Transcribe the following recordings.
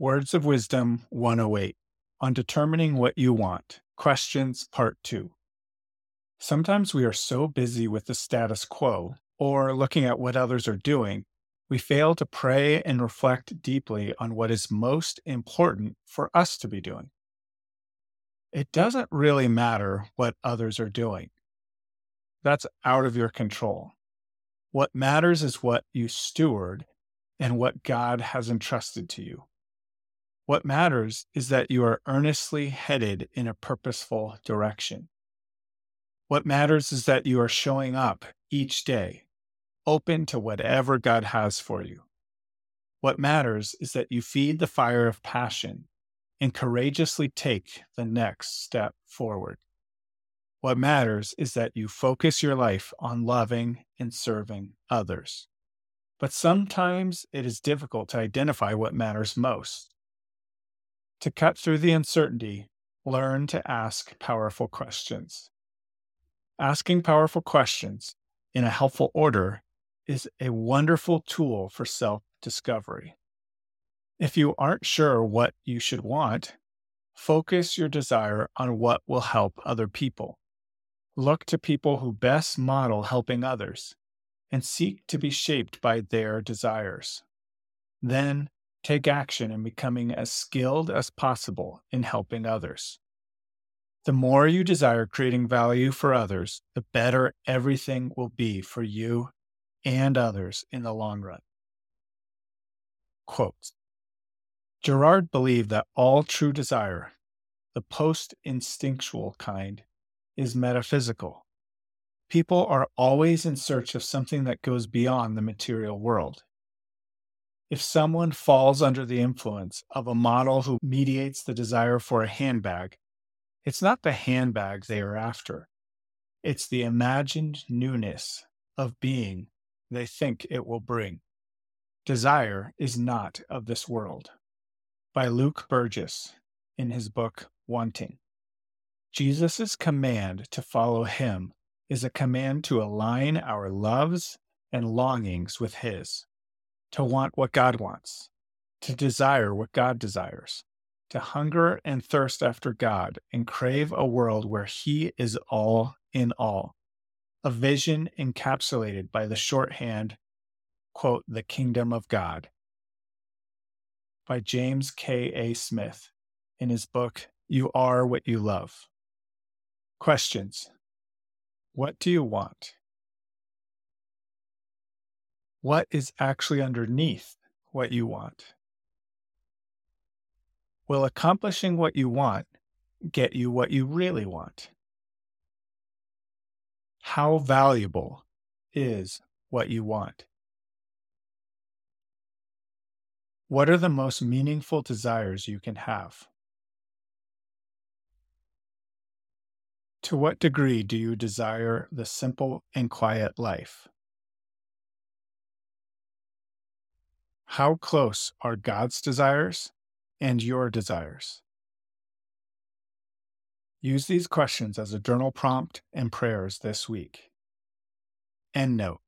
Words of Wisdom 108 on determining what you want. Questions Part 2. Sometimes we are so busy with the status quo or looking at what others are doing, we fail to pray and reflect deeply on what is most important for us to be doing. It doesn't really matter what others are doing. That's out of your control. What matters is what you steward and what God has entrusted to you. What matters is that you are earnestly headed in a purposeful direction. What matters is that you are showing up each day, open to whatever God has for you. What matters is that you feed the fire of passion and courageously take the next step forward. What matters is that you focus your life on loving and serving others. But sometimes it is difficult to identify what matters most. To cut through the uncertainty, learn to ask powerful questions. Asking powerful questions in a helpful order is a wonderful tool for self discovery. If you aren't sure what you should want, focus your desire on what will help other people. Look to people who best model helping others and seek to be shaped by their desires. Then take action in becoming as skilled as possible in helping others. The more you desire creating value for others, the better everything will be for you and others in the long run. Quote Girard believed that all true desire, the post instinctual kind, is metaphysical. People are always in search of something that goes beyond the material world. If someone falls under the influence of a model who mediates the desire for a handbag, it's not the handbag they are after. It's the imagined newness of being they think it will bring. Desire is not of this world. By Luke Burgis in his book Wanting. Jesus' command to follow him is a command to align our loves and longings with his to want what God wants, to desire what God desires, to hunger and thirst after God and crave a world where He is all in all. A vision encapsulated by the shorthand, quote, the kingdom of God, by James K. A. Smith in his book, You Are What You Love. Questions What do you want? What is actually underneath what you want. Will accomplishing what you want get you what you really want? How valuable is what you want? What are the most meaningful desires you can have? To what degree do you desire the simple and quiet life? How close are God's desires and your desires? Use these questions as a journal prompt and prayers this week. End note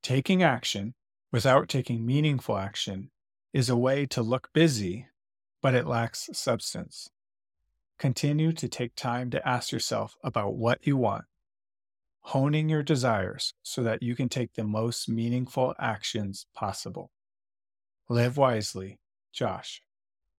Taking action without taking meaningful action is a way to look busy, but it lacks substance. Continue to take time to ask yourself about what you want honing your desires so that you can take the most meaningful actions possible. Live wisely, Josh.